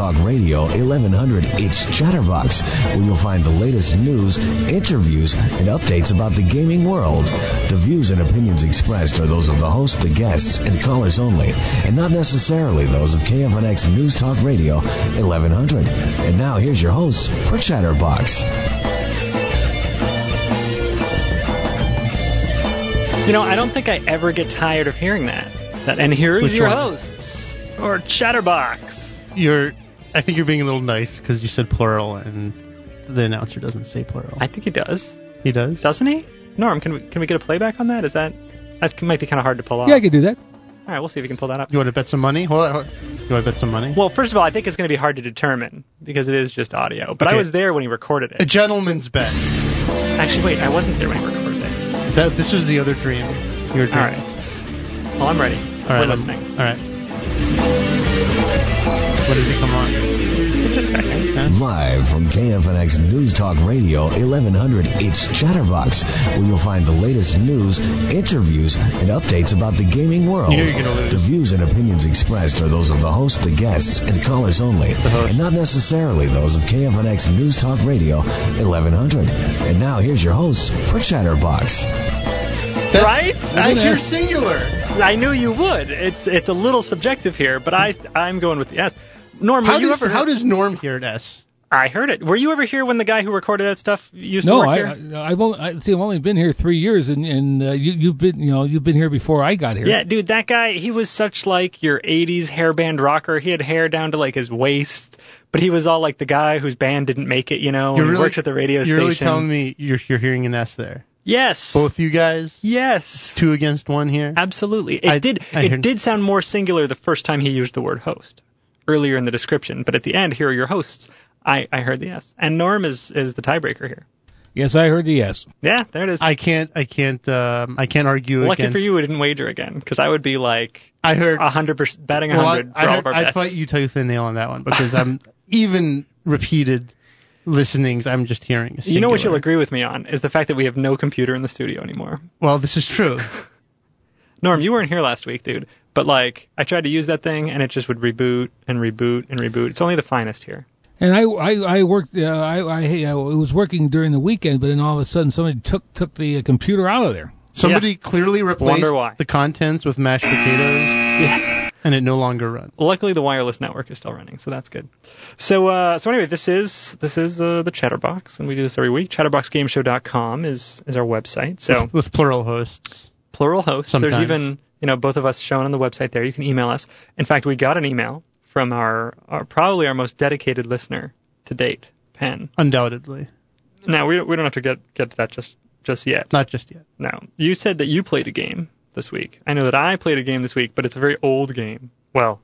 Talk Radio 1100, it's Chatterbox, where you'll find the latest news, interviews, and updates about the gaming world. The views and opinions expressed are those of the host, the guests, and callers only, and not necessarily those of KFNX News Talk Radio 1100. And now here's your host for Chatterbox. You know, I don't think I ever get tired of hearing that. that and here's Which your one? hosts, or Chatterbox. You're. I think you're being a little nice because you said plural and the announcer doesn't say plural. I think he does, he does. doesn't he? Norm, can we can we get a playback on that? Is that that might be kind of hard to pull off? Yeah, I could do that. All right, we'll see if we can pull that up. You want to bet some money? Hold on, hold on. You want to bet some money? Well, first of all, I think it's going to be hard to determine because it is just audio. But I was there when he recorded it. A gentleman's bet. Actually, wait, I wasn't there when he recorded it. That this was the other dream. Your dream. All right. Well, I'm ready. All right. We're I'm- listening. All right. When does it come on? Just a. Live from KFNX News Talk Radio 1100, it's Chatterbox, where you'll find the latest news, interviews, and updates about the gaming world. You know you're gonna lose. The views and opinions expressed are those of the host, the guests, and callers only, and not necessarily those of KFNX News Talk Radio 1100. And now here's your host for Chatterbox. That's, Right? I hear singular. I knew you would. It's it's a little subjective here, but I I'm going with the S. Norm, were How you does ever? how does Norm hear an S? I heard it. Were you ever here when the guy who recorded that stuff used to work I, here? I, I've only I, see. I've only been here three years, and and uh, you you've been you know you've been here before I got here. Yeah, dude, that guy, he was such like your 80s hairband rocker. He had hair down to like his waist, but he was all like the guy whose band didn't make it, you know, You're and he really- works at the radio You're station. really telling me you're you're hearing an S there. yes. Both you guys, Yes. two against one here. Absolutely. It I- did I it heard- did sound more singular the first time he used the word host earlier in the description, but at the end here are your hosts. I, I heard the S. And Norm is is the tiebreaker here. Yes, I heard the yes. Yeah, there it is. I can't I can't um, I can't argue Lucky against. for you, we didn't wager again because I would be like I heard. hundred percent betting a well, I, hundred I for all heard of our I'd bets. fight you tooth and nail on that one because I'm even repeated listenings. I'm just hearing. You know what you'll agree with me on is the fact that we have no computer in the studio anymore. Well, this is true. Norm, you weren't here last week, dude. But like, I tried to use that thing and it just would reboot and reboot and reboot. It's only the finest here. And I I, I worked uh, I I I was working during the weekend, but then all of a sudden somebody took took the uh, computer out of there. Somebody clearly replaced why. the contents with mashed potatoes, Yeah. and it no longer runs. Luckily, the wireless network is still running, so that's good. So, uh, so anyway, this is this is uh, the Chatterbox, and we do this every week. ChatterboxGameShow.com is is our website. So with, with plural hosts. Plural hosts. Sometimes. There's even you know both of us shown on the website there. You can email us. In fact, we got an email from our, our probably our most dedicated listener to date, Penn. Undoubtedly, Now we don't, we don't have to get get to that just just yet. not just yet. No, you said that you played a game this week. I know that I played a game this week, but it's a very old game. Well,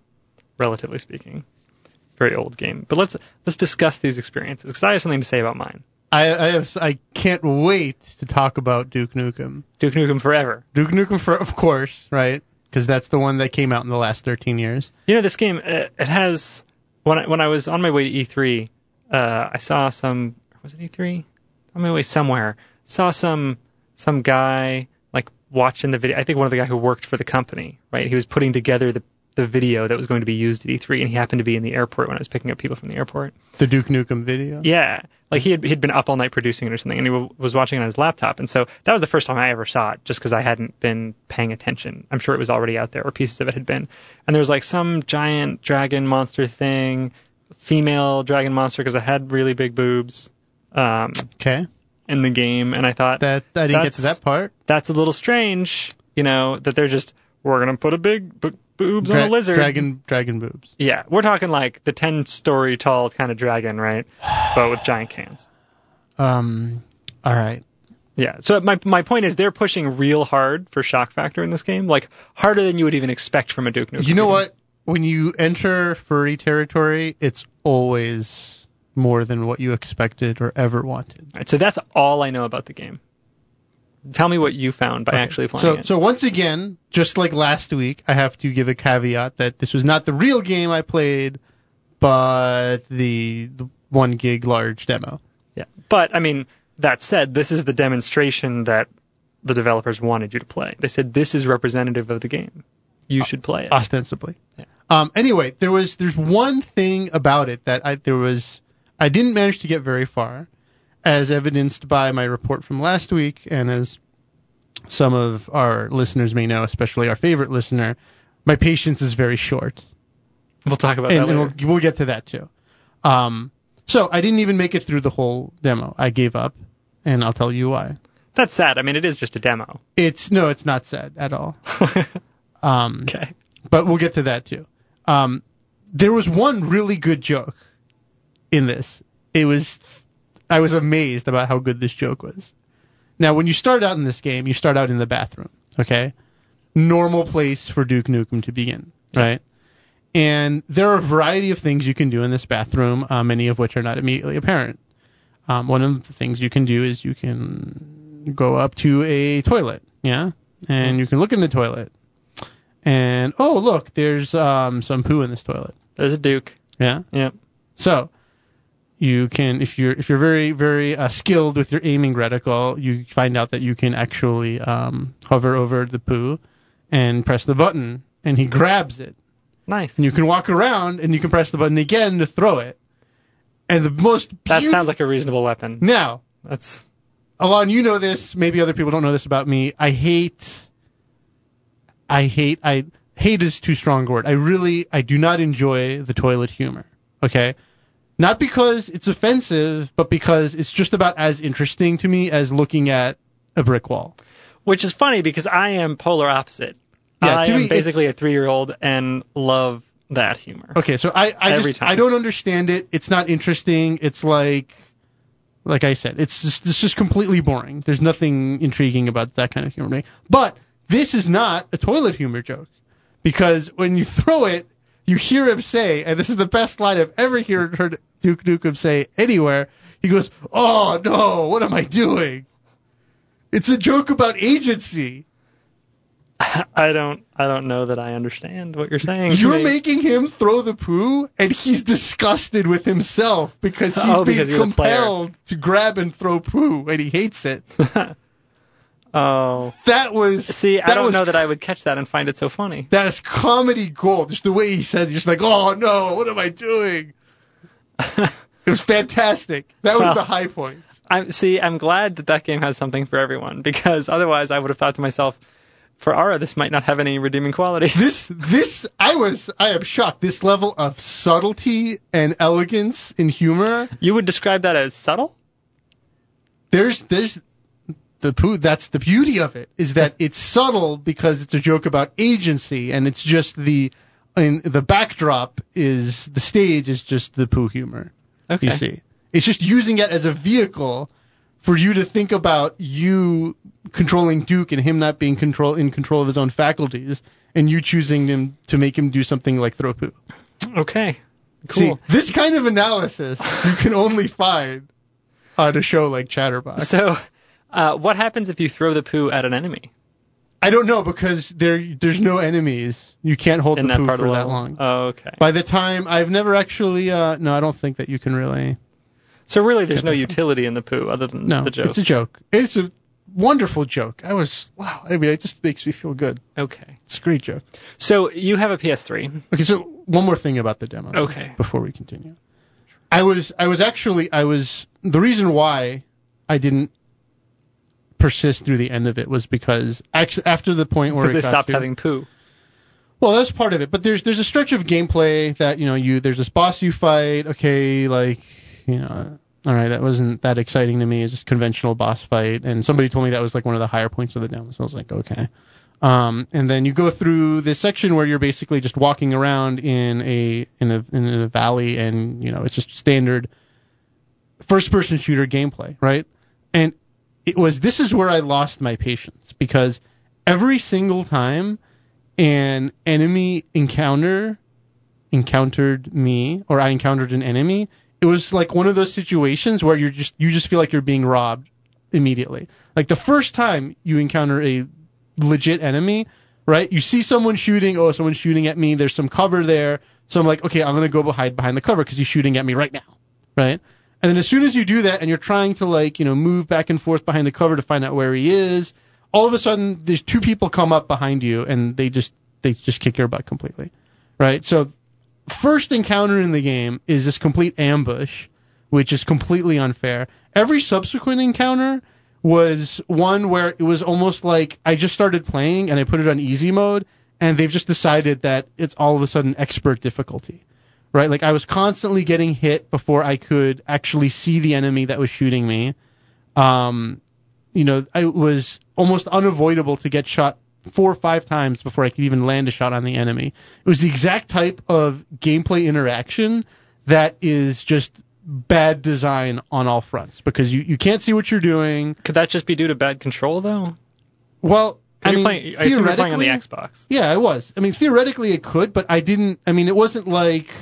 relatively speaking, very old game. But let's let's discuss these experiences because I have something to say about mine. I I, have, I can't wait to talk about Duke Nukem. Duke Nukem Forever. Duke Nukem, for, of course, right? Because that's the one that came out in the last 13 years. You know, this game uh, it has when I when I was on my way to E3, uh, I saw some was it E3? On my way somewhere, saw some some guy like watching the video. I think one of the guy who worked for the company, right? He was putting together the the video that was going to be used at E3, and he happened to be in the airport when I was picking up people from the airport. The Duke Nukem video. Yeah, like he had he'd been up all night producing it or something, and he w- was watching it on his laptop, and so that was the first time I ever saw it, just because I hadn't been paying attention. I'm sure it was already out there, or pieces of it had been. And there was like some giant dragon monster thing, female dragon monster because it had really big boobs, um, Okay. in the game, and I thought That I didn't get to that part. that's a little strange, you know, that they're just we're gonna put a big boobs on a lizard. Dragon dragon boobs. Yeah, we're talking like the ten story tall kind of dragon, right? But with giant cans. Um. All right. Yeah. So my my point is they're pushing real hard for shock factor in this game, like harder than you would even expect from a Duke Nukem. You know game. what? When you enter furry territory, it's always more than what you expected or ever wanted. All right, so that's all I know about the game. Tell me what you found by actually playing so, it. so once again, just like last week, I have to give a caveat that this was not the real game I played, but the, the one gig large demo. yeah. But I mean, that said, this is the demonstration that the developers wanted you to play. They said this is representative of the game. You should play it. ostensibly. Yeah. Um, anyway, there was there's one thing about it that I there was I didn't manage to get very far, as evidenced by my report from last week, and as some of our listeners may know, especially our favorite listener, my patience is very short, We'll talk about and, that and we'll, we'll get to that too. Um, so I didn't even make it through the whole demo. I gave up, and I'll tell you why. That's sad. I mean, it is just a demo. It's no, it's not sad at all. Um, okay. but we'll get to that too. Um, there was one really good joke in this. It was, I was amazed about how good this joke was. Now, when you start out in this game, you start out in the bathroom, okay? Normal place for Duke Nukem to begin, right? And there are a variety of things you can do in this bathroom, uh, many of which are not immediately apparent. Um, one of the things you can do is you can go up to a toilet, yeah, and you can look in the toilet, and oh look, there's um, some poo in this toilet, There's a Duke. yeah. Yep. So you can, if you're if you're very very uh, skilled with your aiming reticle, you find out that you can actually um, hover over the poo and press the button, and he grabs it. Nice. And you can walk around and you can press the button again to throw it. And the most that beaut- sounds like a reasonable weapon. now, That's Alon, you know this. Maybe other people don't know this about me. I hate. I hate. I hate is too strong a word. I really. I do not enjoy the toilet humor. Okay. Not because it's offensive, but because it's just about as interesting to me as looking at a brick wall. which is funny because I am polar opposite. Yeah, I am me, basically a three-year-old and love that humor. Okay, so I, I just. I don't understand it. It's not interesting. It's like like I said, it's just it's just completely boring. There's nothing intriguing about that kind of humor. to me. But this is not a toilet humor joke. Because when you throw it, you hear him say, and this is the best line I've ever heard, heard Duke Nukem say anywhere. He goes, "Oh no, what am I doing?" It's a joke about agency. I don't I don't know that I understand what you're saying. You're making him throw the poo, and he's disgusted with himself because he's Oh, being because you're the player. compelled to grab and throw poo, and he hates it. Oh. That was See, I don't was, know that I would catch that and find it so funny. that is comedy gold. Just the way he says, it, just like, oh no, what am I doing? It was fantastic. That was Well, the high point. I see. I'm glad that that game has something for everyone because otherwise I would have thought to myself, for Ara, this might not have any redeeming qualities. This this I was I am shocked. This level of subtlety and elegance in humor. You would describe that as subtle? there's there's the poo that's the beauty of it is that it's subtle because it's a joke about agency and it's just the and the backdrop is the stage is just the poo humor Okay. you see it's just using it as a vehicle for you to think about you controlling Duke and him not being control in control of his own faculties and you choosing him to make him do something like throw poo Okay. Cool. see this kind of analysis you can only find on a show like Chatterbox So, uh, what happens if you throw the poo at an enemy I don't know because there there's no enemies. You can't hold in the that poo part for of the that level? long. Oh, okay. By the time I've never actually uh no, I don't think that you can really So really, there's no utility in the poo other than No, the joke. it's a joke. It's a wonderful joke. I was wow, I mean it just makes me feel good. Okay. It's a great joke. So you have a PS3. Okay, so one more thing about the demo. Okay. Before we continue. I was I was actually I was the reason why I didn't persist through the end of it was because actually after the point where it they stopped to, having poo. Well, that's part of it, but there's there's a stretch of gameplay that you know you there's this boss you fight. Okay, like you know, all right, that wasn't that exciting to me. It's just conventional boss fight, and somebody told me that was like one of the higher points of the demo. So I was like, okay. Um, and then you go through this section where you're basically just walking around in a in a in a valley, and you know it's just standard first person shooter gameplay, right? And it was this is where I lost my patience because every single time an enemy encounter encountered me or I encountered an enemy, it was like one of those situations where you're just you just feel like you're being robbed immediately. Like the first time you encounter a legit enemy, right? You see someone shooting, oh, someone's shooting at me, there's some cover there. So I'm like, okay, I'm going to go behind behind the cover because he's shooting at me right now, right? And then as soon as you do that and you're trying to like, you know, move back and forth behind the cover to find out where he is, all of a sudden there's two people come up behind you and they just they just kick your butt completely. right? So first encounter in the game is this complete ambush, which is completely unfair. Every subsequent encounter was one where it was almost like I just started playing and I put it on easy mode and they've just decided that it's all of a sudden expert difficulty. Right? Like I was constantly getting hit before I could actually see the enemy that was shooting me. Um, you know, it was almost unavoidable to get shot four or five times before I could even land a shot on the enemy. It was the exact type of gameplay interaction that is just bad design on all fronts because you, you can't see what you're doing. Could that just be due to bad control though? Well, I mean, playing, playing on the theoretically- Xbox. Yeah, I was. I mean, theoretically it could, but I didn't. I mean, it wasn't like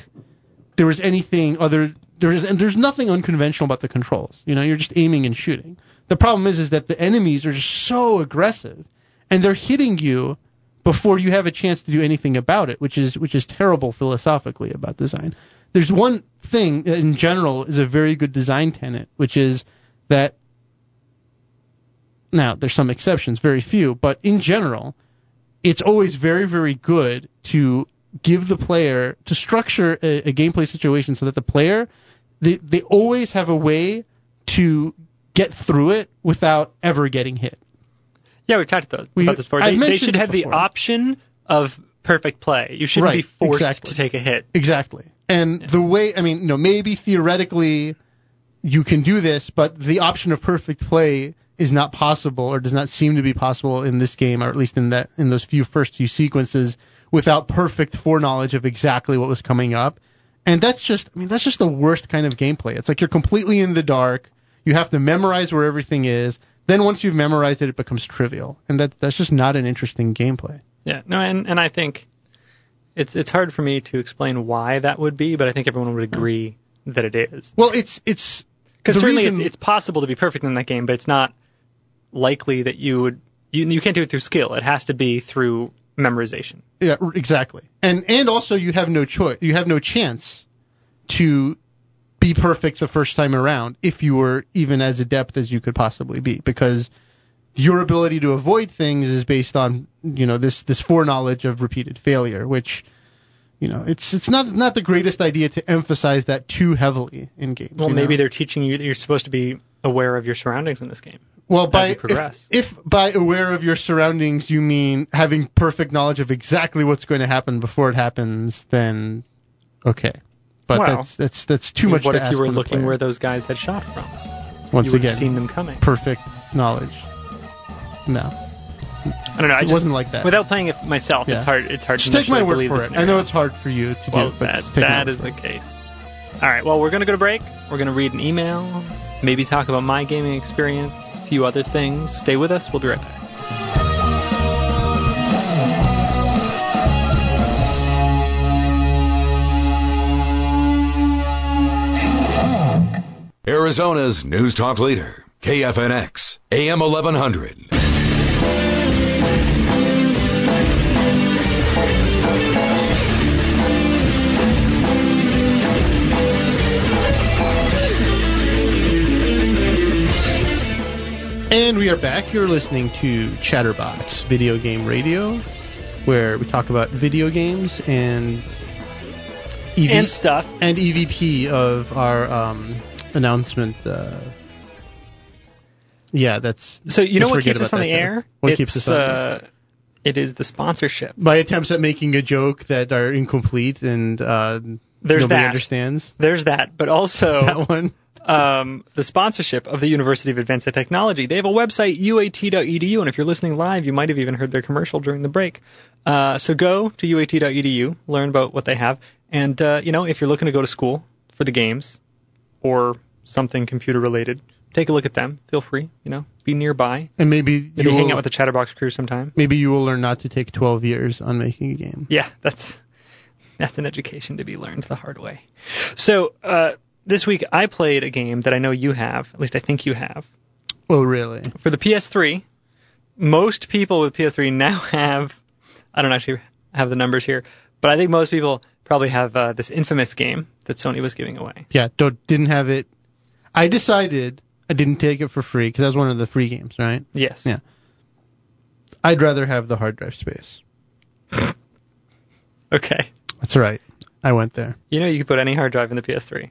there was anything other. There's and there's nothing unconventional about the controls. You know, you're just aiming and shooting. The problem is, is that the enemies are just so aggressive, and they're hitting you before you have a chance to do anything about it, which is which is terrible philosophically about design. There's one thing that in general is a very good design tenet, which is that now there's some exceptions, very few, but in general, it's always very, very good to give the player to structure a, a gameplay situation so that the player they they always have a way to get through it without ever getting hit. Yeah, we've talked about, We- about this before. They, they should have the option of perfect play. You shouldn't be forced exactly. to take a hit. Exactly. And the way I mean, you know, maybe theoretically you can do this, but the option of perfect play is not possible or does not seem to be possible in this game, or at least in that in those few first few sequences, without perfect foreknowledge of exactly what was coming up. And that's just I mean, that's just the worst kind of gameplay. It's like you're completely in the dark. You have to memorize where everything is. Then once you've memorized it, it becomes trivial, and that that's just not an interesting gameplay. Yeah, no, and and I think it's it's hard for me to explain why that would be, but I think everyone would agree that it is. Well, it's it's Because certainly reason- it's it's possible to be perfect in that game, but it's not likely that you would you you can't do it through skill. It has to be through memorization. Yeah, exactly. And and also you have no choice. You have no chance to be perfect the first time around if you were even as adept as you could possibly be because your ability to avoid things is based on, you know, this this foreknowledge of repeated failure, which you know, it's it's not not the greatest idea to emphasize that too heavily in games. Well, maybe know? they're teaching you that you're supposed to be aware of your surroundings in this game. Well, by if, if by aware of your surroundings you mean having perfect knowledge of exactly what's going to happen before it happens, then okay. But Well, that's that's that's too I mean, much what to if ask you were looking player. where those guys had shot from? Once you again, have seen them coming. perfect knowledge. No, I don't know. I it just, wasn't like that. Without playing it myself, Yeah. it's hard. It's hard Just to take my word for it. I know it's hard for you to Well, do, but that, take my word is the case. All right. Well, we're going to go to break. We're going to read an email, maybe talk about my gaming experience, a few other things. Stay with us. We'll be right back. Arizona's News Talk leader, KFNX, AM 1100. And we are back. You're listening to Chatterbox Video Game Radio, where we talk about video games and EV And stuff. and EVP of our um, announcement. Uh, yeah, that's. So you know what keeps us on the air? What it's, keeps us on uh, It is the sponsorship. My attempts at making a joke that are incomplete and uh, There's nobody that. understands. There's that, but also That one. Um, the sponsorship of the University of Advanced Technology. They have a website, uat.edu, and if you're listening live, you might have even heard their commercial during the break. Uh, so go to uat.edu, learn about what they have, and uh, you know if you're looking to go to school for the games or something computer related, take a look at them. Feel free, you know, be nearby. And maybe Maybe you hang will, out with the Chatterbox crew sometime. maybe you will learn not to take 12 years on making a game. Yeah, that's that's an education to be learned the hard way. So uh, this week I played a game that I know you have, at least I think you have, Oh, really? for the PS3. Most people with PS3 now have, I don't actually have the numbers here, but I think most people probably have uh, this infamous game that Sony was giving away. Yeah, don't, didn't have it. I decided I didn't take it for free because that was one of the free games, right? Yes. Yeah. I'd rather have the hard drive space. Okay. That's right. I went there. You know, you could put any hard drive in the PS3.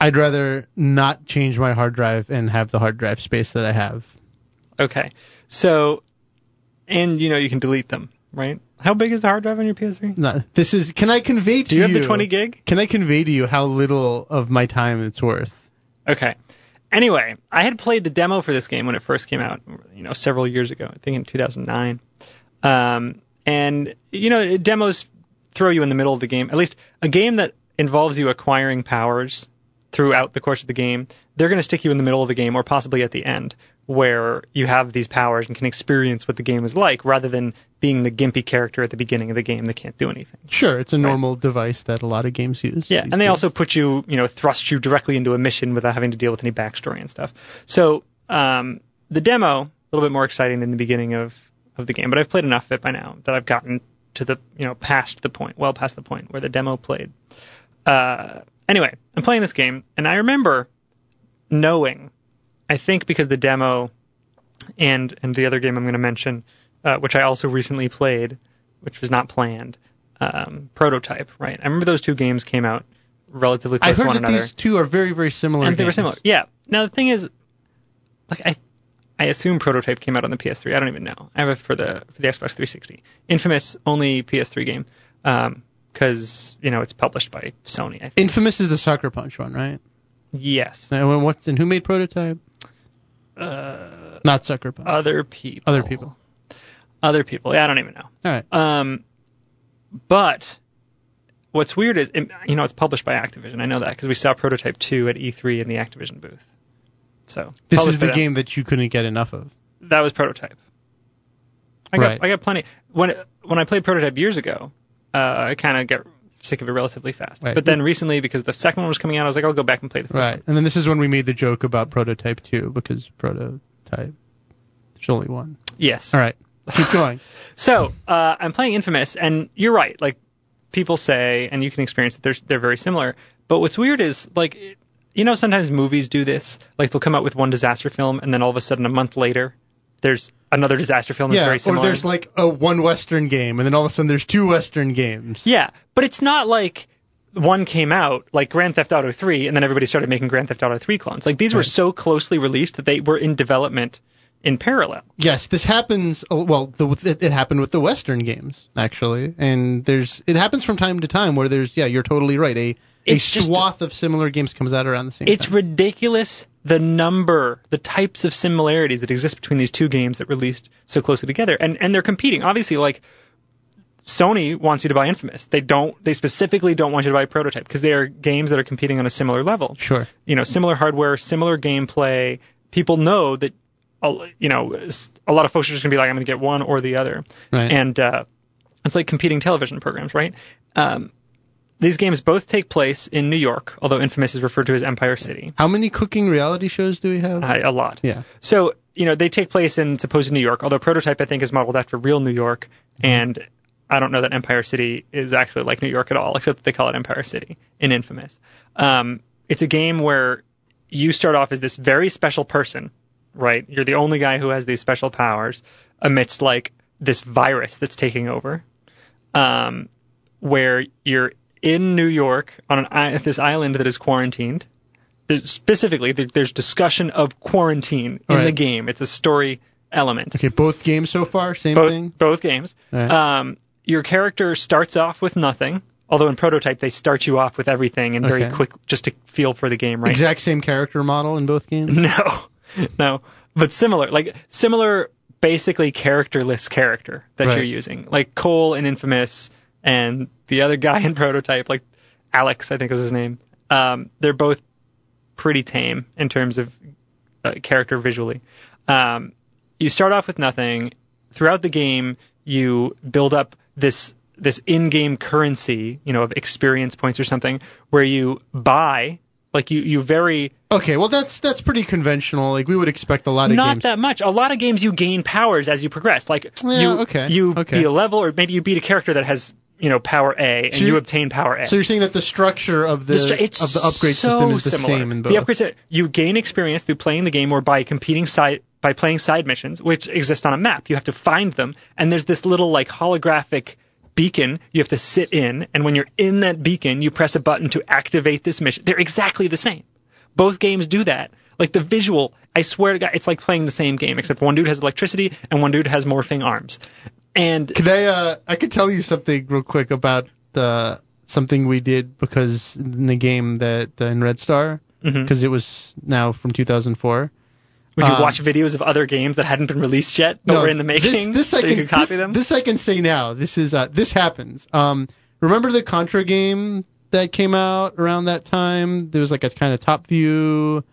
I'd rather not change my hard drive and have the hard drive space that I have. Okay. So, and you know, you can delete them, right? How big is the hard drive on your PS3? No, this is. Can I convey to you? Do you have the 20 gig? Can I convey to you how little of my time it's worth? Okay. Anyway, I had played the demo for this game when it first came out, you know, several years ago. I think in 2009. Um, and you know, demos throw you in the middle of the game. At least a game that involves you acquiring powers throughout the course of the game, they're going to stick you in the middle of the game or possibly at the end where you have these powers and can experience what the game is like rather than being the gimpy character at the beginning of the game that can't do anything. Sure, it's a normal device that a lot of games use. Yeah, and they days. also put you, you know, thrust you directly into a mission without having to deal with any backstory and stuff. So um, the demo a little bit more exciting than the beginning of of the game, but I've played enough of it by now that I've gotten to the, you know, past the point, well past the point where the demo played. Uh, anyway, I'm playing this game, and I remember knowing, I think because the demo and and the other game I'm going to mention, uh, which I also recently played, which was not planned, um, Prototype. Right, I remember those two games came out relatively I close to heard one that another, these two are very, very similar. and they were similar. Yeah. Now the thing is, like I. I assume Prototype came out on the PS3. I don't even know. I have it for the for the Xbox 360. Infamous only PS3 game, because you know it's published by Sony. I think. Infamous is the Sucker Punch one, right? yes. And what's and who made Prototype? Uh, Not Sucker Punch. other people. Other people. Other people. Yeah, I don't even know. All right. Um, but what's weird is, you know, it's published by Activision. I know that because we saw Prototype 2 at E3 in the Activision booth. So This is the game that you couldn't get enough of. that was Prototype. I got Right. I got plenty when when I played Prototype years ago. Uh, I kind of get sick of it relatively fast. Right. But then recently, because the second one was coming out, I was like, I'll go back and play the first Right. one. And then this is when we made the joke about Prototype 2 because Prototype, there's only one. Yes. All right. Keep going. So uh, I'm playing Infamous, and you're right. Like people say, and you can experience that they're they're very similar. But what's weird is like, you know, sometimes movies do this. Like they'll come out with one disaster film, and then all of a sudden, a month later, there's another disaster film that's yeah. very Or there's like a one Western game, and then all of a sudden there's two Western games. yeah, but it's not like one came out like Grand Theft Auto 3, and then everybody started making Grand Theft Auto 3 clones. Like these were so closely released that they were in development in parallel. Yes, this happens. oh, Well, the, it, it happened with the Western games actually, and there's it happens from time to time where there's yeah, you're totally right. A a It's just- swath of similar games comes out around the same It's time. ridiculous the number, the types of similarities that exist between these two games that released so closely together, and and they're competing. Obviously, like Sony wants you to buy Infamous. They don't. They specifically don't want you to buy Prototype because they are games that are competing on a similar level. Sure. You know, similar hardware, similar gameplay. People know that. uh, You know, a lot of folks are just gonna be like, I'm gonna get one or the other, Right. and uh, it's like competing television programs, right? Um, these games both take place in New York, although Infamous is referred to as Empire City. How many cooking reality shows do we have? Uh, a lot. yeah. So, you know, they take place in supposed New York, although Prototype, I think, is modeled after real New York, and I don't know that Empire City is actually like New York at all, except that they call it Empire City in Infamous. Um, it's a game where you start off as this very special person, right? You're the only guy who has these special powers amidst like this virus that's taking over, um, where you're in New York on an this island that is quarantined. There's, specifically, there's discussion of quarantine in Right. the game. It's a story element. Okay, both games so far, same Both thing. both games. Right. Um, your character starts off with nothing. Although in prototype they start you off with everything and very Okay. quick, just to feel for the game, right? Exact same character model in both games. No, no, but similar, like similar, basically characterless character that Right. you're using, like Cole in Infamous and the other guy in Prototype, like Alex, I think was his name. Um, they're both pretty tame in terms of uh, character visually. Um, you start off with nothing. Throughout the game, you build up this this in-game currency, you know, of experience points or something, where you buy, like you you very Okay, well that's that's pretty conventional. Like we would expect a lot of games. not games. that much. A lot of games you gain powers as you progress. Like Yeah, you okay, you okay. beat a level, or maybe you beat a character that has you know power A, and So you obtain power A. so you're saying that the structure of the, The stru- of the upgrade so system is the similar. same in both. The upgrade sy- you gain experience through playing the game or by competing side by playing side missions, which exist on a map. You have to find them, and there's this little like holographic beacon you have to sit in, and when you're in that beacon, you press a button to activate this mission. They're exactly the same. Both games do that. Like the visual, I swear to God, it's like playing the same game, except one dude has electricity and one dude has morphing arms. And Can I? Uh, I could tell you something real quick about uh, something we did because in the game that uh, in Red Star, because it was now from 2004. would you um, watch videos of other games that hadn't been released yet, but were in the making, This, this so I can, you could copy this, them? this I can say now. This is uh, this happens. Um, remember the Contra game that came out around that time? There was like a kind of top view.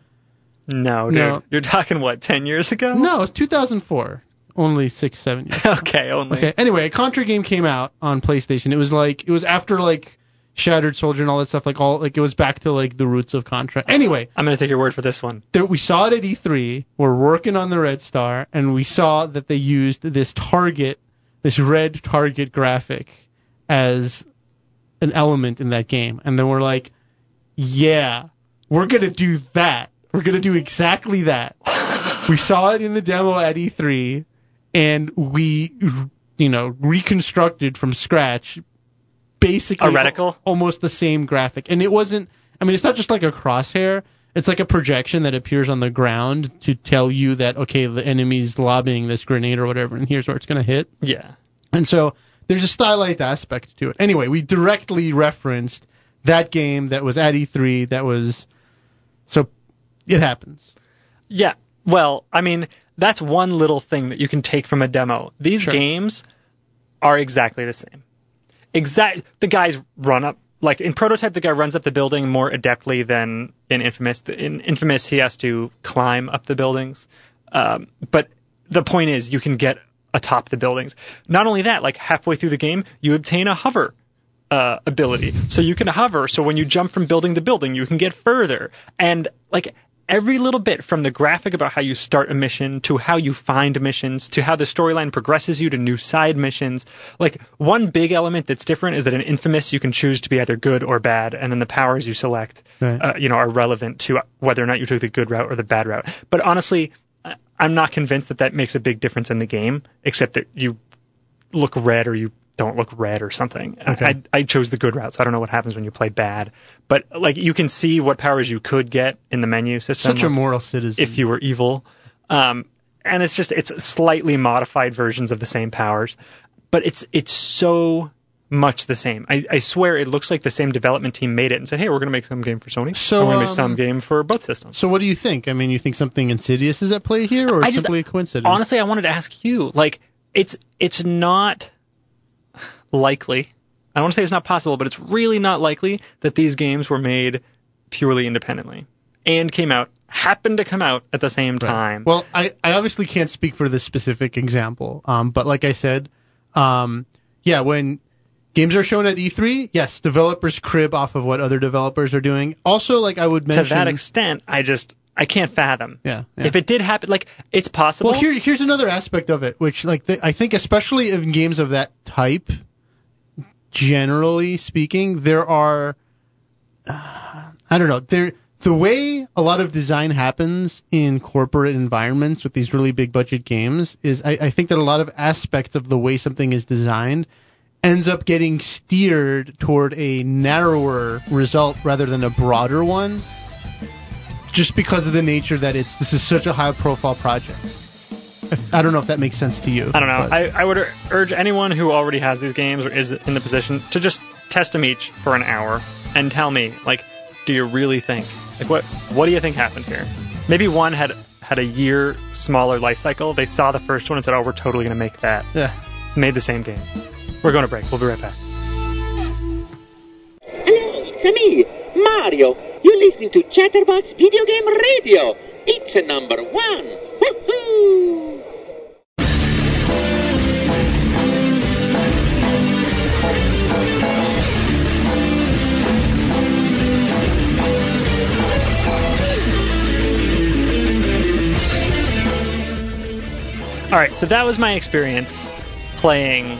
no, dude. No. You're talking what, ten years ago? No, it's 2004. Only six, seven years. okay, only. Okay. Anyway, a Contra game came out on PlayStation. It was like it was after like Shattered Soldier and all that stuff. Like all like it was back to like the roots of Contra. Anyway, I'm gonna take your word for this one. there, we saw it at E3. We're working on the Red Star, and we saw that they used this target, this red target graphic, as an element in that game. And then we're like, yeah, we're gonna do that. We're gonna do exactly that. we saw it in the demo at E3, and we, you know, reconstructed from scratch, basically A reticle? almost the same graphic. And it wasn't. I mean, it's not just like a crosshair. It's like a projection that appears on the ground to tell you that okay, the enemy's lobbing this grenade or whatever, and here's where it's gonna hit. Yeah. And so there's a stylized aspect to it. Anyway, we directly referenced that game that was at E3 that was so it happens. Yeah. Well, I mean, that's one little thing that you can take from a demo. These Sure. games are exactly the same. Exact. The guys run up like in prototype. The guy runs up the building more adeptly than in Infamous. In Infamous, he has to climb up the buildings. Um, but the point is, you can get atop the buildings. Not only that, like halfway through the game, you obtain a hover uh, ability. So you can hover. So when you jump from building to building, you can get further. And like every little bit from the graphic about how you start a mission to how you find missions to how the storyline progresses you to new side missions. Like one big element that's different is that in Infamous you can choose to be either good or bad, and then the powers you select, Right. uh, you know, are relevant to whether or not you took the good route or the bad route. But honestly, I'm not convinced that that makes a big difference in the game, except that you look red or you don't look red or something. Okay. I, I chose the good route, so I don't know what happens when you play bad. But like you can see what powers you could get in the menu system. Such a moral citizen. if you were evil. Um, and it's just it's slightly modified versions of the same powers, but it's it's so much the same. I, I swear it looks like the same development team made it and said, hey, we're gonna make some game for Sony. So, we're gonna make um, some game for both systems. so what do you think? I mean, you think something insidious is at play here, or I just- simply a coincidence? Honestly, I wanted to ask you, like, it's it's not likely. I don't want to say it's not possible, but it's really not likely that these games were made purely independently and came out happened to come out at the same time. Well, I, I obviously can't speak for this specific example, um, but like I said, um, yeah, when games are shown at E3, yes, developers crib off of what other developers are doing. Also, like I would mention to that extent, I just I can't fathom. yeah, yeah. If it did happen, like it's possible. Well, here, here's another aspect of it, which, like, the, I think, especially in games of that type, generally speaking, there are, uh, I don't know, there, the way a lot of design happens in corporate environments with these really big budget games is, I, I think that a lot of aspects of the way something is designed ends up getting steered toward a narrower result rather than a broader one just because of the nature that it's this is such a high profile project. If- I don't know if that makes sense to you. I don't know. but- I, I would urge anyone who already has these games or is in the position to just test them each for an hour and tell me, like, do you really think? Like, what what do you think happened here? Maybe one had had a year smaller life cycle. They saw the first one and said, "Oh, we're totally going to make that." yeah. It's made the same game. We're going to break. We'll be right back. Hello, it's me, Mario. You're listening to Chatterbox Video Game Radio. It's a number one. Woohoo! All right, so that was my experience playing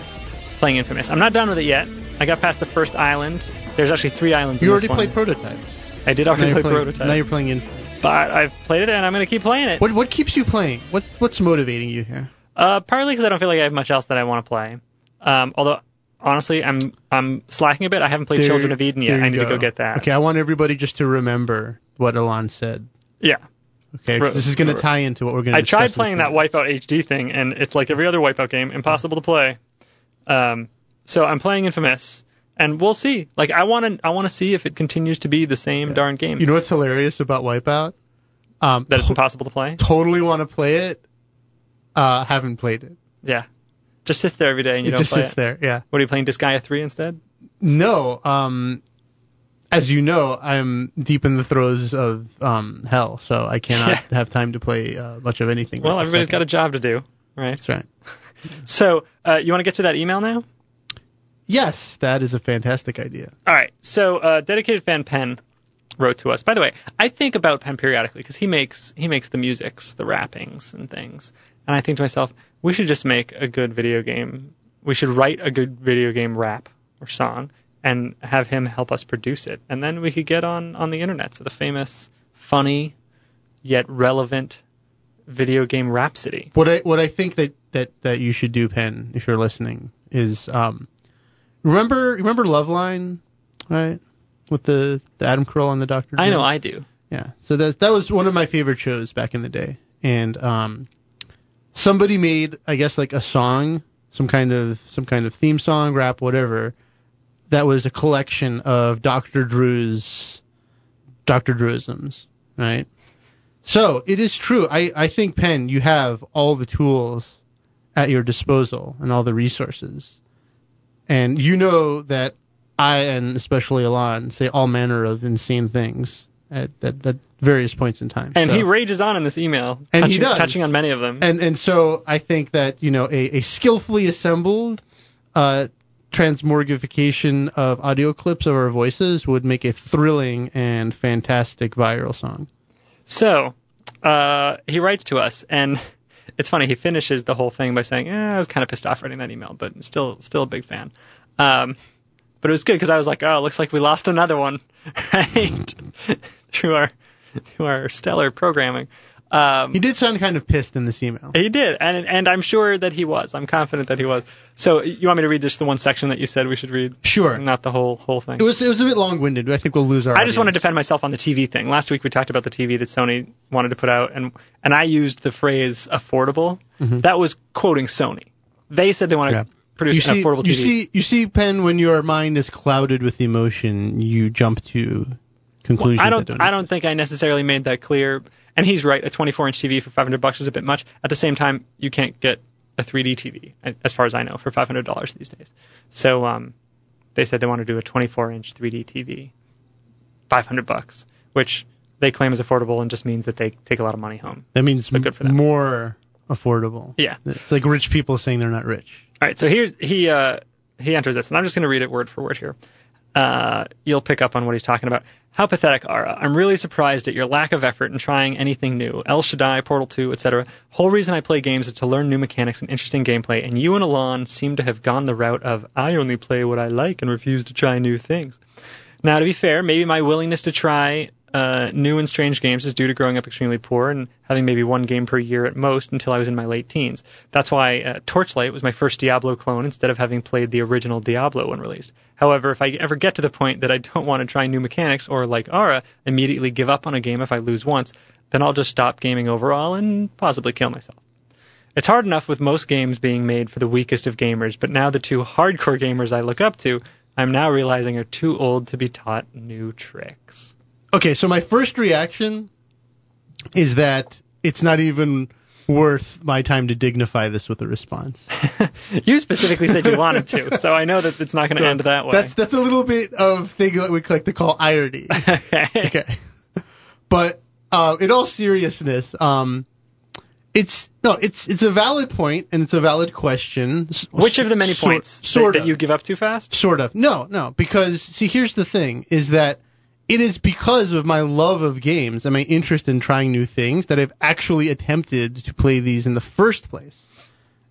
playing Infamous. I'm not done with it yet. I got past the first island. There's actually three islands. You in already this one. You already played Prototype. I did already you're, play playing, Prototype, now you're playing Infinite. But I've played it and I'm going to keep playing it. What what keeps you playing? What what's motivating you here? Uh, partly because I don't feel like I have much else that I want to play. Um, although honestly, I'm I'm slacking a bit. I haven't played There- Children of Eden yet. I need to go get that. Okay, I want everybody just to remember what Alon said. Yeah. Okay, Right. this is going to tie into what we're going to. I tried playing that Wipeout HD thing, and it's like every other Wipeout game, impossible to play. Um, so I'm playing Infamous, and we'll see. Like I want to, I want to see if it continues to be the same darn game You know what's hilarious about Wipeout? Um, that it's impossible to play. totally want to play it. Uh, haven't played it. Yeah, just sits there every day and you it don't just play sits it. there. Yeah. What are you playing, Disgaea 3 instead? No. Um, as you know, I'm deep in the throes of um hell, so I cannot have time to play uh, much of anything. Well, right everybody's got a job to do, right? That's right. So uh, you want to get to that email now? Yes, that is a fantastic idea. All right. So, uh, dedicated fan Penn wrote to us. By the way, I think about Penn periodically because he makes he makes the musics, the rappings, and things. And I think to myself, we should just make a good video game. We should write a good video game rap or song and have him help us produce it, and then we could get on on the internet. So the famous, funny, yet relevant video game rhapsody. What I what I think that that that you should do, Penn, if you're listening, is um, remember remember Loveline, right? With the the Adam Carolla and the Doctor. I know I do. Yeah. So that that was one of my favorite shows back in the day, and um, somebody made I guess like a song, some kind of some kind of theme song, rap, whatever. That was a collection of Dr. Drew's Dr. Drewisms, right? So it is true. I, I think Penn, you have all the tools at your disposal and all the resources, and you know that I and especially Alon say all manner of insane things at, at, at various points in time. And So- he rages on in this email, And touching, he does. touching on many of them. and and so I think that you know a, a skillfully assembled uh, transmorgification of audio clips of our voices would make a thrilling and fantastic viral song. So, uh, he writes to us, and it's funny. He finishes the whole thing by saying, eh, "I was kind of pissed off writing that email, but still, still a big fan." Um, but it was good because I was like, "Oh, it looks like we lost another one, right?" through our through our stellar programming. Um, He did sound kind of pissed in this email. he did, and and I'm sure that he was. I'm confident that he was. So, you want me to read just the one section that you said we should read, Sure. not the whole whole thing? It was it was a bit long-winded. I think we'll lose our. I just want to defend myself on the TV thing. Last week we talked about the TV that Sony wanted to put out, and and I used the phrase affordable. That was quoting Sony. They said they want to Mm-hmm. Yeah. produce You an see, affordable you see, you see, Penn, when your mind is clouded with emotion, you jump to conclusions. I don't. don't I don't think I necessarily made that clear. And he's right. A 24-inch TV for 500 bucks is a bit much. At the same time, you can't get a 3D TV, as far as I know, for 500 dollars these days. So um, they said they want to do a 24-inch 3D TV, 500 bucks, which they claim is affordable and just means that they take a lot of money home. That means But good for them. more affordable. Yeah. It's like rich people saying they're not rich. All right, so here he uh, he enters this, and I'm just going to read it word for word here. Uh, you'll pick up on what he's talking about. How pathetic, Ara. I'm really surprised at your lack of effort in trying anything new. El Shaddai, Portal 2, etc. Whole reason I play games is to learn new mechanics and interesting gameplay, and you and Alon seem to have gone the route of I only play what I like and refuse to try new things. Now, to be fair, maybe my willingness to try uh, new and strange games is due to growing up extremely poor and having maybe one game per year at most until I was in my late teens. That's why uh, Torchlight was my first Diablo clone instead of having played the original Diablo when released. However, if I ever get to the point that I don't want to try new mechanics or, like Ara, immediately give up on a game if I lose once, then I'll just stop gaming overall and possibly kill myself. It's hard enough with most games being made for the weakest of gamers, but now the two hardcore gamers I look up to, I'm now realizing are too old to be taught new tricks. Okay, so my first reaction is that it's not even worth my time to dignify this with a response. You specifically said you wanted to, so I know that it's not going to end that way. That's that's a little bit of thing that we like to call irony. okay. okay. But uh, in all seriousness, um, it's no, it's it's a valid point and it's a valid question. Which of the many sort- points that- sort that, of, you give up too fast? sort of. No, no, because see, here's the thing: is that it is because of my love of games and my interest in trying new things that I've actually attempted to play these in the first place.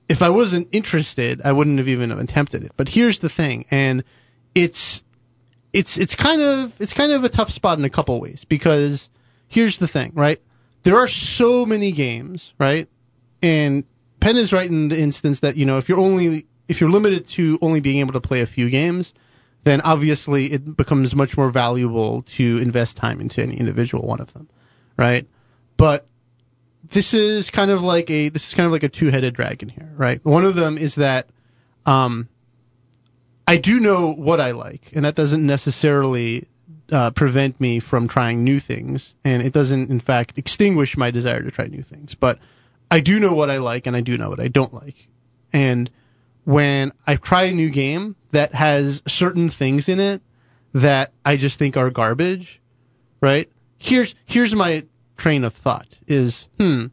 If I wasn't interested, I wouldn't have even attempted it. But here's the thing, and it's it's it's kind of it's kind of a tough spot in a couple ways because here's the thing, right? There are so many games, right? And Penn is right in the instance that you know if you're only if you're limited to only being able to play a few games, then obviously it becomes much more valuable to invest time into any individual one of them, right? But this is kind of like a this is kind of like a two-headed dragon here, right? One of them is that um, I do know what I like, and that doesn't necessarily uh, prevent me from trying new things, and it doesn't, in fact, extinguish my desire to try new things. But I do know what I like, and I do know what I don't like. And when I try a new game that has certain things in it that I just think are garbage, right? Here's here's my train of thought: is hmm,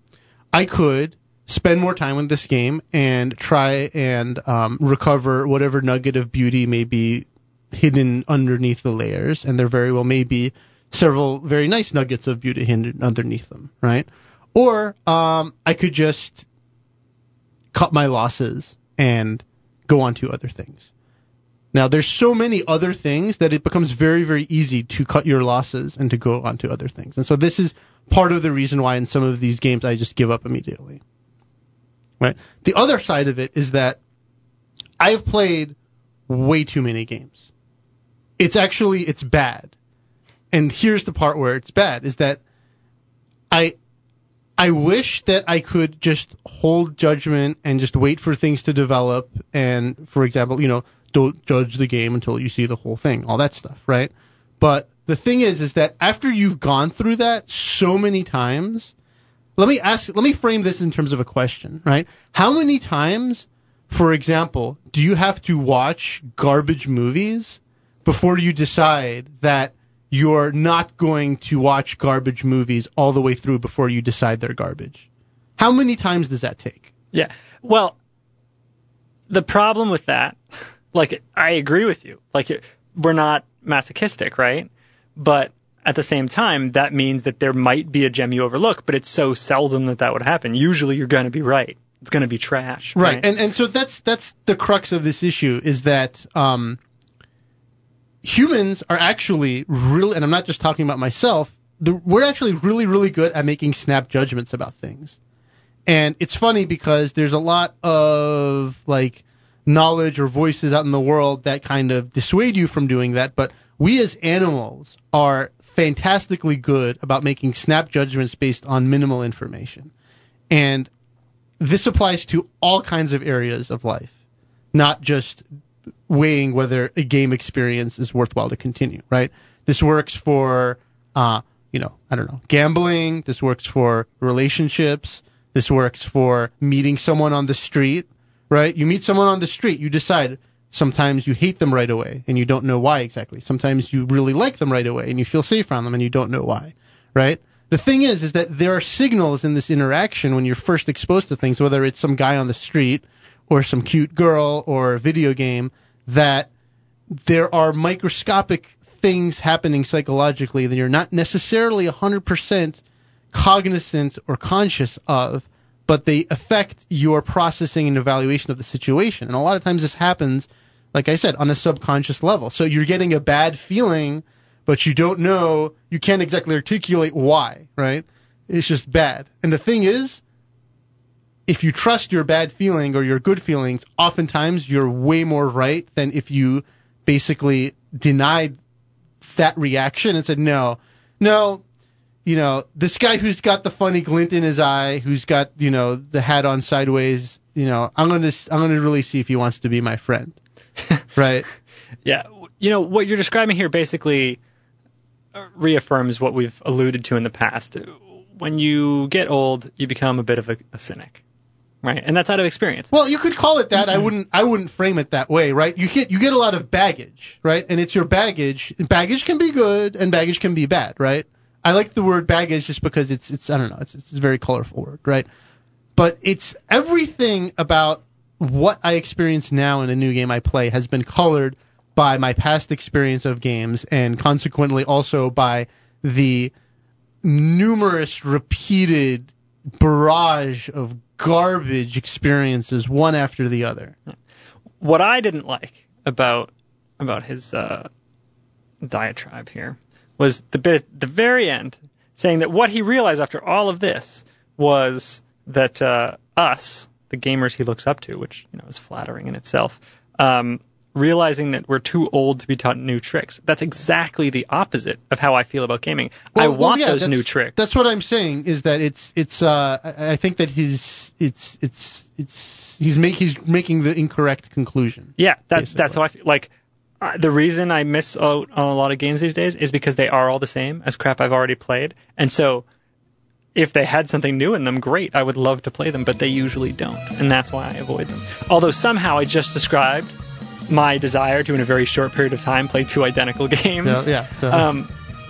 I could spend more time with this game and try and um, recover whatever nugget of beauty may be hidden underneath the layers, and there very well may be several very nice nuggets of beauty hidden underneath them, right? Or um, I could just cut my losses and go on to other things. Now, there's so many other things that it becomes very, very easy to cut your losses and to go on to other things. And so this is part of the reason why in some of these games I just give up immediately. Right? The other side of it is that I've played way too many games. It's actually it's bad. And here's the part where it's bad is that I I wish that I could just hold judgment and just wait for things to develop and for example, you know, don't judge the game until you see the whole thing, all that stuff, right? But the thing is is that after you've gone through that so many times, let me ask let me frame this in terms of a question, right? How many times, for example, do you have to watch garbage movies before you decide that you're not going to watch garbage movies all the way through before you decide they're garbage? How many times does that take? Yeah. Well, the problem with that, like, I agree with you. Like, we're not masochistic, right? But at the same time, that means that there might be a gem you overlook, but it's so seldom that that would happen. Usually you're going to be right. It's going to be trash. Right. Right. And and so that's that's the crux of this issue is that um, humans are actually really, and I'm not just talking about myself. The, we're actually really really good at making snap judgments about things. And it's funny because there's a lot of like knowledge or voices out in the world that kind of dissuade you from doing that, but we as animals are fantastically good about making snap judgments based on minimal information. And this applies to all kinds of areas of life, not just weighing whether a game experience is worthwhile to continue, right? This works for, uh, you know, I don't know, gambling. This works for relationships. This works for meeting someone on the street, right? You meet someone on the street, you decide sometimes you hate them right away and you don't know why exactly. Sometimes you really like them right away and you feel safe around them and you don't know why, right? The thing is, is that there are signals in this interaction when you're first exposed to things, whether it's some guy on the street or some cute girl or a video game, that there are microscopic things happening psychologically that you're not necessarily 100% cognizant or conscious of, but they affect your processing and evaluation of the situation. And a lot of times this happens, like I said, on a subconscious level. So you're getting a bad feeling, but you don't know, you can't exactly articulate why, right? It's just bad. And the thing is, if you trust your bad feeling or your good feelings, oftentimes you're way more right than if you basically denied that reaction and said, no, no, you know, this guy who's got the funny glint in his eye, who's got, you know, the hat on sideways, you know, I'm going to, I'm going to really see if he wants to be my friend. right? Yeah. You know, what you're describing here basically uh, reaffirms what we've alluded to in the past. When you get old, you become a bit of a, a cynic. Right? And that's out of experience. Well, you could call it that. I mm-hmm. wouldn't. I wouldn't frame it that way, right? You get you get a lot of baggage, right? And it's your baggage. Baggage can be good, and baggage can be bad, right? I like the word baggage just because it's it's I don't know. It's it's a very colorful word, right? But it's everything about what I experience now in a new game I play has been colored by my past experience of games, and consequently also by the numerous repeated barrage of garbage experiences one after the other. What I didn't like about about his uh, diatribe here was the bit at the very end saying that what he realized after all of this was that uh, us, the gamers he looks up to, which you know is flattering in itself. Um, realizing that we're too old to be taught new tricks. That's exactly the opposite of how I feel about gaming. I Well- well, want yeah, those new tricks. That's what I'm saying is that it's it's uh I I think that he's it's it's it's he's make he's making the incorrect conclusion. Yeah, that, basically. that's how I feel. Like, uh, the reason I miss out on a lot of games these days is because they are all the same as crap I've already played. And so, if they had something new in them, great, I would love to play them, but they usually don't. And that's why I avoid them. Although somehow I just described my desire to, in a very short period of time, play two identical games. So, yeah, so- Um,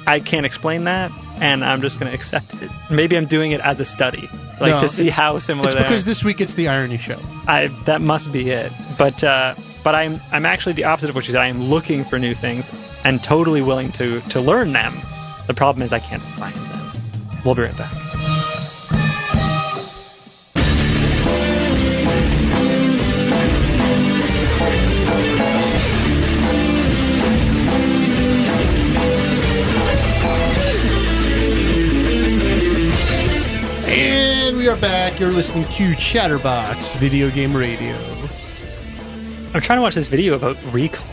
I can't explain that, and I'm just going to accept it. Maybe I'm doing it as a study, like No, to see how similar It's because this week it's the irony show. I that must be it. But uh, but I'm I'm actually the opposite of what you said. I am looking for new things and totally willing to to learn them. The problem is I can't find them. We'll be right back. You're listening to Chatterbox Video Game Radio. I'm trying to watch this video about recall.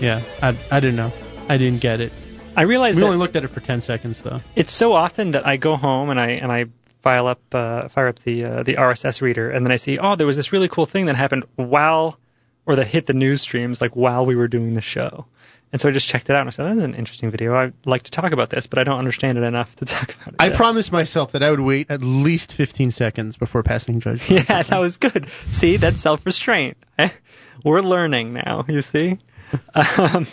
Yeah, I I didn't know. I didn't get it. I realized We only looked at it for 10 seconds though. it's so often that I go home and I and I file up uh, fire up the uh, the RSS reader and then I see oh there was this really cool thing that happened while or that hit the news streams like while we were doing the show. And so I just checked it out and I said, "That's an interesting video. I'd like to talk about this, but I don't understand it enough to talk about it." I yet." promised myself that I would wait at least 15 seconds before passing judgment. Yeah, that was good. See, that's self-restraint. We're learning now. You see. Um,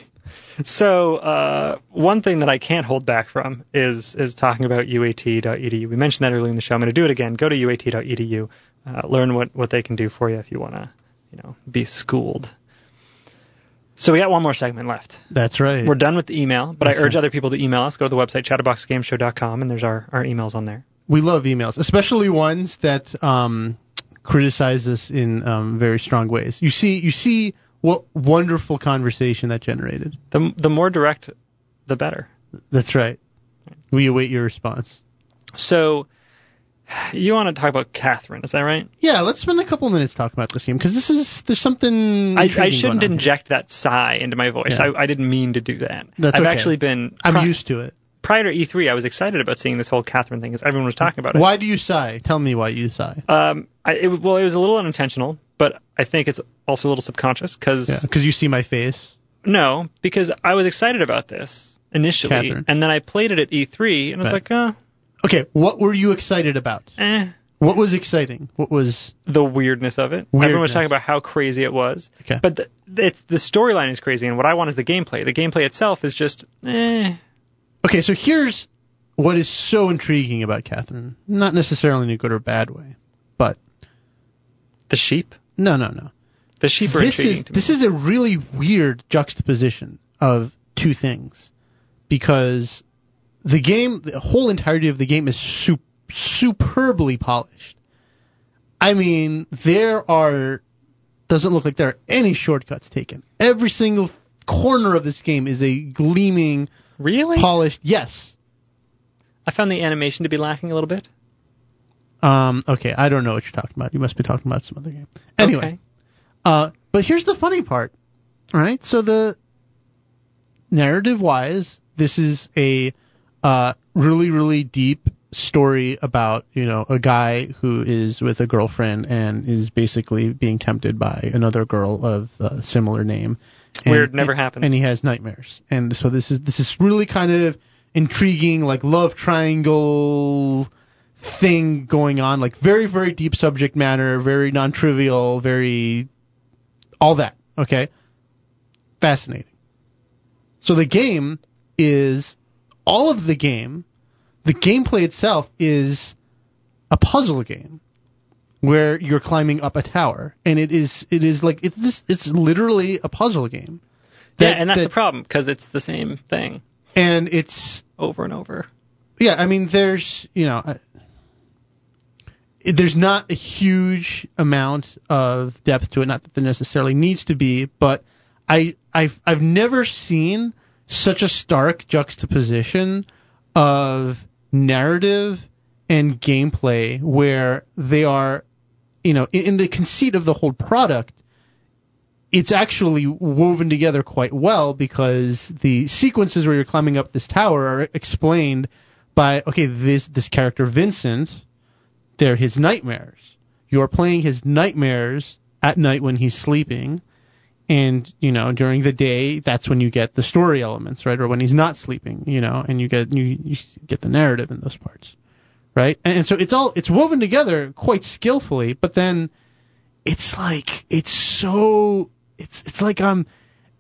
so uh, one thing that I can't hold back from is is talking about UAT.edu. We mentioned that earlier in the show. I'm going to do it again. Go to UAT.edu. Uh, learn what what they can do for you if you want to, you know, be schooled. So we got one more segment left. That's right. We're done with the email, but Yes, I urge sir. other people to email us. Go to the website chatterboxgameshow.com, and there's our, our emails on there. we love emails, especially ones that um, criticize us in um, very strong ways. You see, you see what wonderful conversation that generated. The the more direct, the better. That's right. We await your response. So, you want to talk about Catherine? Is that right? Yeah, let's spend a couple minutes talking about this game because this is there's something. I, I shouldn't inject that sigh into my voice. Yeah. I, I didn't mean to do that. That's I've okay. actually been. I'm pri- used to it. prior to E3, I was excited about seeing this whole Catherine thing because everyone was talking about it. Why do you sigh? Tell me why you sigh. Um, I, it, well, it was a little unintentional, but I think it's also a little subconscious because Yeah, because you see my face. no, because I was excited about this initially, Catherine. and then I played it at E3, and I was Right. like, uh, Okay, what were you excited about? eh, What was exciting? What was the weirdness of it. Everyone was talking about how crazy it was. Okay. But the, it's the storyline is crazy, and what I want is the gameplay. The gameplay itself is just, eh. Okay, so here's what is so intriguing about Catherine. Not necessarily in a good or bad way, but The sheep. no, no, no. The sheep are This intriguing is to me. this is a really weird juxtaposition of two things because the game, the whole entirety of the game is sup- superbly polished. I mean, there are doesn't look like there are any shortcuts taken. Every single corner of this game is a gleaming, really. polished. Yes. I found the animation to be lacking a little bit. Um. Okay. I don't know what you're talking about. You must be talking about some other game. Anyway. Okay. Uh, but here's the funny part. All right, so the narrative wise, this is a uh, really, really deep story about you know a guy who is with a girlfriend and is basically being tempted by another girl of a similar name. And- Weird, never happens. And he has nightmares, and so this is this is really kind of intriguing, like love triangle thing going on, like very, very deep subject matter, very non-trivial, very all that. Okay, fascinating. So the game is all of the game. The gameplay itself is a puzzle game where you're climbing up a tower, and it is it is like it's just, it's literally a puzzle game. yeah, and that's that- the problem because it's the same thing And it's over and over. yeah, I mean, there's you know, uh, there's not a huge amount of depth to it. Not that there necessarily needs to be, but I I've I've never seen such a stark juxtaposition of narrative and gameplay where they are you know, in, in the conceit of the whole product, it's actually woven together quite well because the sequences where you're climbing up this tower are explained by okay, this this character Vincent, they're his nightmares. You're playing his nightmares at night when he's sleeping, and you know during the day that's when you get the story elements, right? Or when he's not sleeping, you know, and you get you, you get the narrative in those parts, right? And, and so it's all it's woven together quite skillfully, but then it's like it's so it's it's like um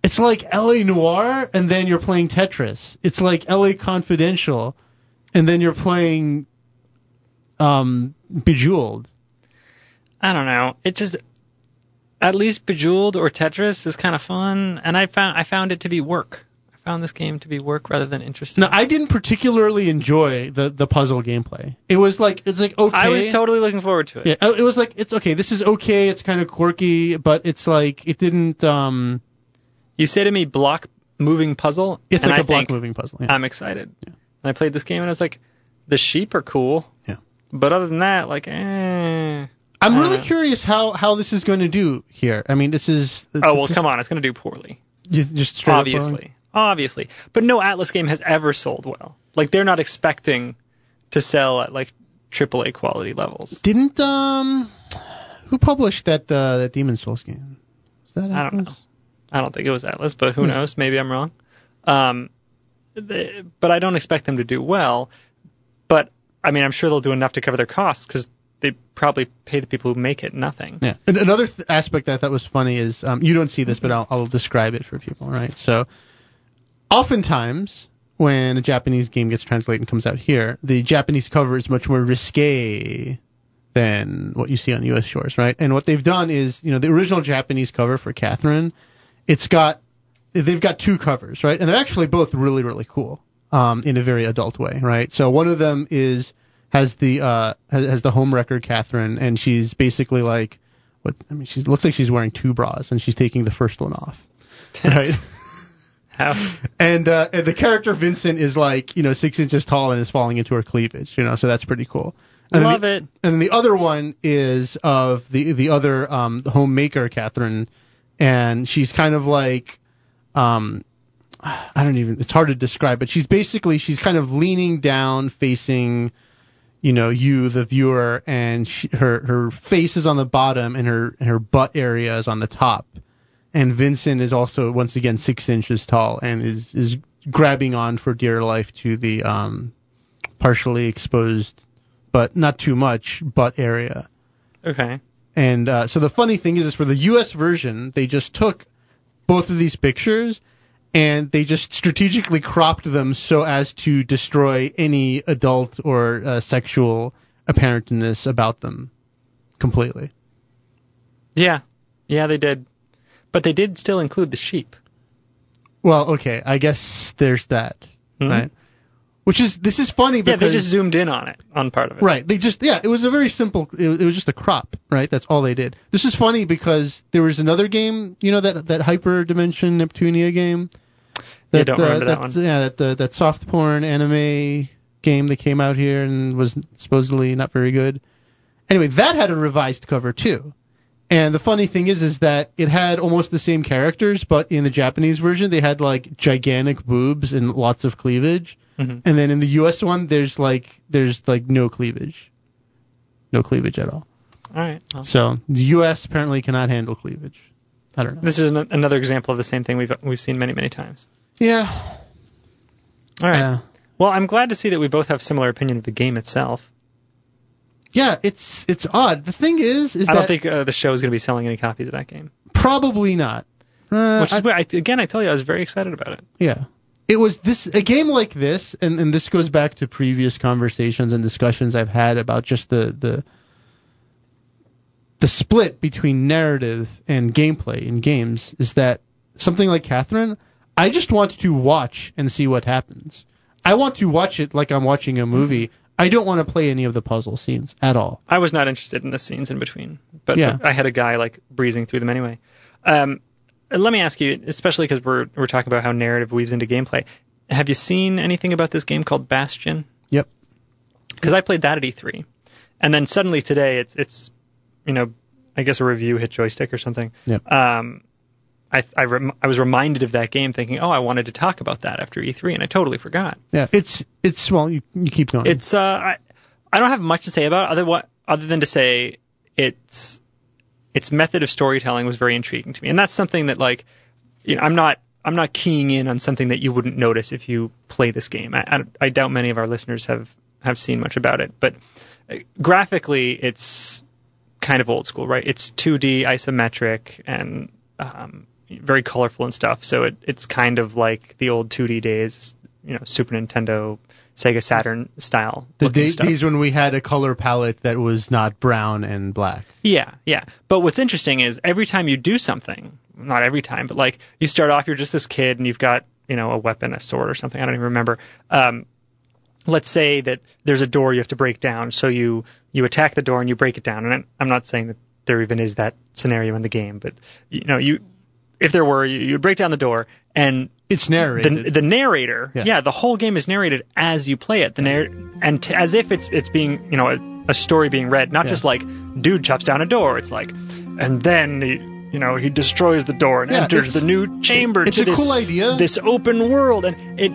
it's like LA Noire and then you're playing Tetris. It's like LA Confidential and then you're playing um Bejeweled. I don't know. It just at least Bejeweled or Tetris is kind of fun, and I found I found it to be work. I found this game to be work rather than interesting. Now I didn't particularly enjoy the the puzzle gameplay. It was like it's like okay. I was totally looking forward to it. Yeah, it was like it's okay. This is okay. It's kind of quirky, but it's like it didn't um You say to me block moving puzzle, it's like I a block moving puzzle. Yeah. I'm excited. And I played this game and I was like, the sheep are cool. Yeah. But other than that, like, eh. I'm really curious how how this is going to do here. I mean, this is Oh well, come on, it's gonna do poorly. just straight obviously, obviously. But no Atlus game has ever sold well. Like they're not expecting to sell at like AAA quality levels. Didn't um who published that uh, that Demon Souls game? Was that I don't know. I don't think it was Atlus, but who Hmm. knows? Maybe I'm wrong. Um, they, but I don't expect them to do well. But I mean, I'm sure they'll do enough to cover their costs because they probably pay the people who make it nothing. Yeah. And another th- aspect that I thought was funny is um, you don't see this, but I'll, I'll describe it for people, right? So, oftentimes when a Japanese game gets translated and comes out here, the Japanese cover is much more risque than what you see on the U.S. shores, right? And what they've done is, you know, the original Japanese cover for Catherine, it's got they've got two covers, right? And they're actually both really, really cool um, in a very adult way, right? So one of them is has the uh, has, has the home record Catherine, and she's basically like, what? I mean, she looks like she's wearing two bras, and she's taking the first one off, right? How? and, uh, and the character Vincent is like, you know, six inches tall and is falling into her cleavage, you know, so that's pretty cool. And Love the, it. And then the other one is of the the other um, homemaker Catherine, and she's kind of like, um, I don't even. It's hard to describe, but she's basically she's kind of leaning down, facing, you know, you the viewer, and she, her her face is on the bottom, and her her butt area is on the top. And Vincent is also once again six inches tall and is is grabbing on for dear life to the um, partially exposed, but not too much butt area. Okay. And uh, so the funny thing is, is for the U.S. version, they just took both of these pictures and they just strategically cropped them so as to destroy any adult or uh, sexual apparentness about them completely. Yeah. Yeah, they did. But they did still include the sheep. Well, okay, I guess there's that, Mhm. right? Which is this is funny because Yeah, they just zoomed in on it, on part of it. Right. They just yeah, it was a very simple. It was, it was just a crop, right? That's all they did. This is funny because there was another game, you know that that Hyperdimension Neptunia game. Yeah, don't remember that that's- one. Yeah, that uh, that soft porn anime game that came out here and was supposedly not very good. Anyway, that had a revised cover too. And the funny thing is, is that it had almost the same characters, but in the Japanese version, they had like gigantic boobs and lots of cleavage. Mhm. And then in the U.S. one, there's like there's like no cleavage, no cleavage at all. All right. Well, So the U.S. apparently cannot handle cleavage. I don't know. this is an, another example of the same thing we've we've seen many many times. Yeah. All right. Yeah. Well, I'm glad to see that we both have similar opinion of the game itself. Yeah, it's it's odd. The thing is, is I don't think uh, the show is going to be selling any copies of that game. probably not. Uh, Which I- is why, I, again, I tell you, I was very excited about it. Yeah. It was this a game like this, and, and this goes back to previous conversations and discussions I've had about just the the the split between narrative and gameplay in games is that something like Catherine, I just want to watch and see what happens. I want to watch it like I'm watching a movie. I don't want to play any of the puzzle scenes at all. I was not interested in the scenes in between, but, Yeah. I had a guy like breezing through them anyway. Um, let me ask you, especially because we're we're talking about how narrative weaves into gameplay. Have you seen anything about this game called Bastion? Yep. Because I played that at E3, and then suddenly today it's it's you know, I guess a review hit Joystiq or something. Yep. Um, I I, rem- I was reminded of that game, thinking, oh, I wanted to talk about that after E3, and I totally forgot. Yeah, it's it's well, you you keep going. It's uh, I, I don't have much to say about it other what other than to say its its method of storytelling was very intriguing to me, and that's something that like, you know, I'm not I'm not keying in on something that you wouldn't notice if you play this game. I, I, I doubt many of our listeners have have seen much about it, but uh, graphically, it's kind of old school, right? It's 2D isometric and um, very colorful and stuff. So it, it's kind of like the old 2D days, you know, Super Nintendo, Sega Saturn style. the day, days when we had a color palette that was not brown and black. Yeah, yeah. But what's interesting is every time you do something, not every time, but like you start off, you're just this kid and you've got, you know, a weapon, a sword or something. I don't even remember. Um, let's say that there's a door you have to break down. So you, you attack the door and you break it down. And I'm not saying that there even is that scenario in the game, but you know, you, if there were, you, would break down the door and It's narrated. the, the narrator, Yeah. yeah. the whole game is narrated as you play it. The narr- and t- as if it's it's being you know a, a story being read, not Yeah. just like dude chops down a door. It's like, and then he, you know he destroys the door and Yeah, enters the new chamber. it's to a this, cool idea. This open world, and it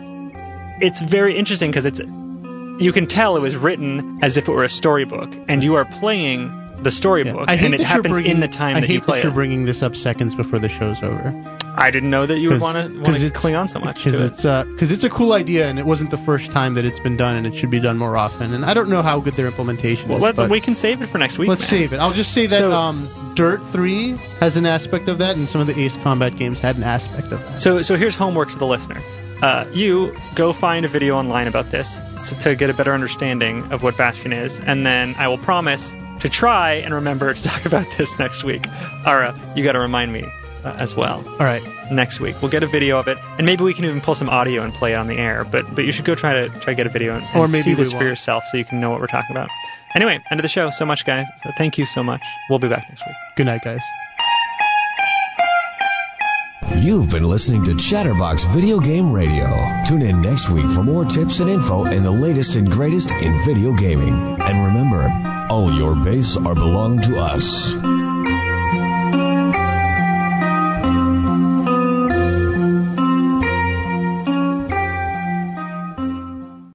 it's very interesting because it's you can tell it was written as if it were a storybook, and you are playing the storybook, I hate and it that you're happens bringing, in the time I that you play that you're it. bringing this up seconds before the show's over. I didn't know that you would want to 'cause want to it's- cling on so much because it. it's because it's a cool idea and it wasn't the first time that it's been done and it should be done more often. And I don't know how good their implementation Well, is. let's, we can save it for next week. let's man. save it. I'll just say that So- um, Dirt 3 has an aspect of that, and some of the Ace Combat games had an aspect of that. So, so here's homework to the listener. Uh, you go find a video online about this to get a better understanding of what Bastion is, and then I will promise to try and remember to talk about this next week. Ara, you got to remind me uh, as well All right. next week. We'll get a video of it, and maybe we can even pull some audio and play it on the air. But but you should go try to try to get a video and, and Or maybe see this for won't. yourself so you can know what we're talking about. Anyway, end of the show. So much, guys. So thank you so much. We'll be back next week. Good night, guys. You've been listening to Chatterbox Video Game Radio. Tune in next week for more tips and info and the latest and greatest in video gaming. And remember, all your base are belong to us.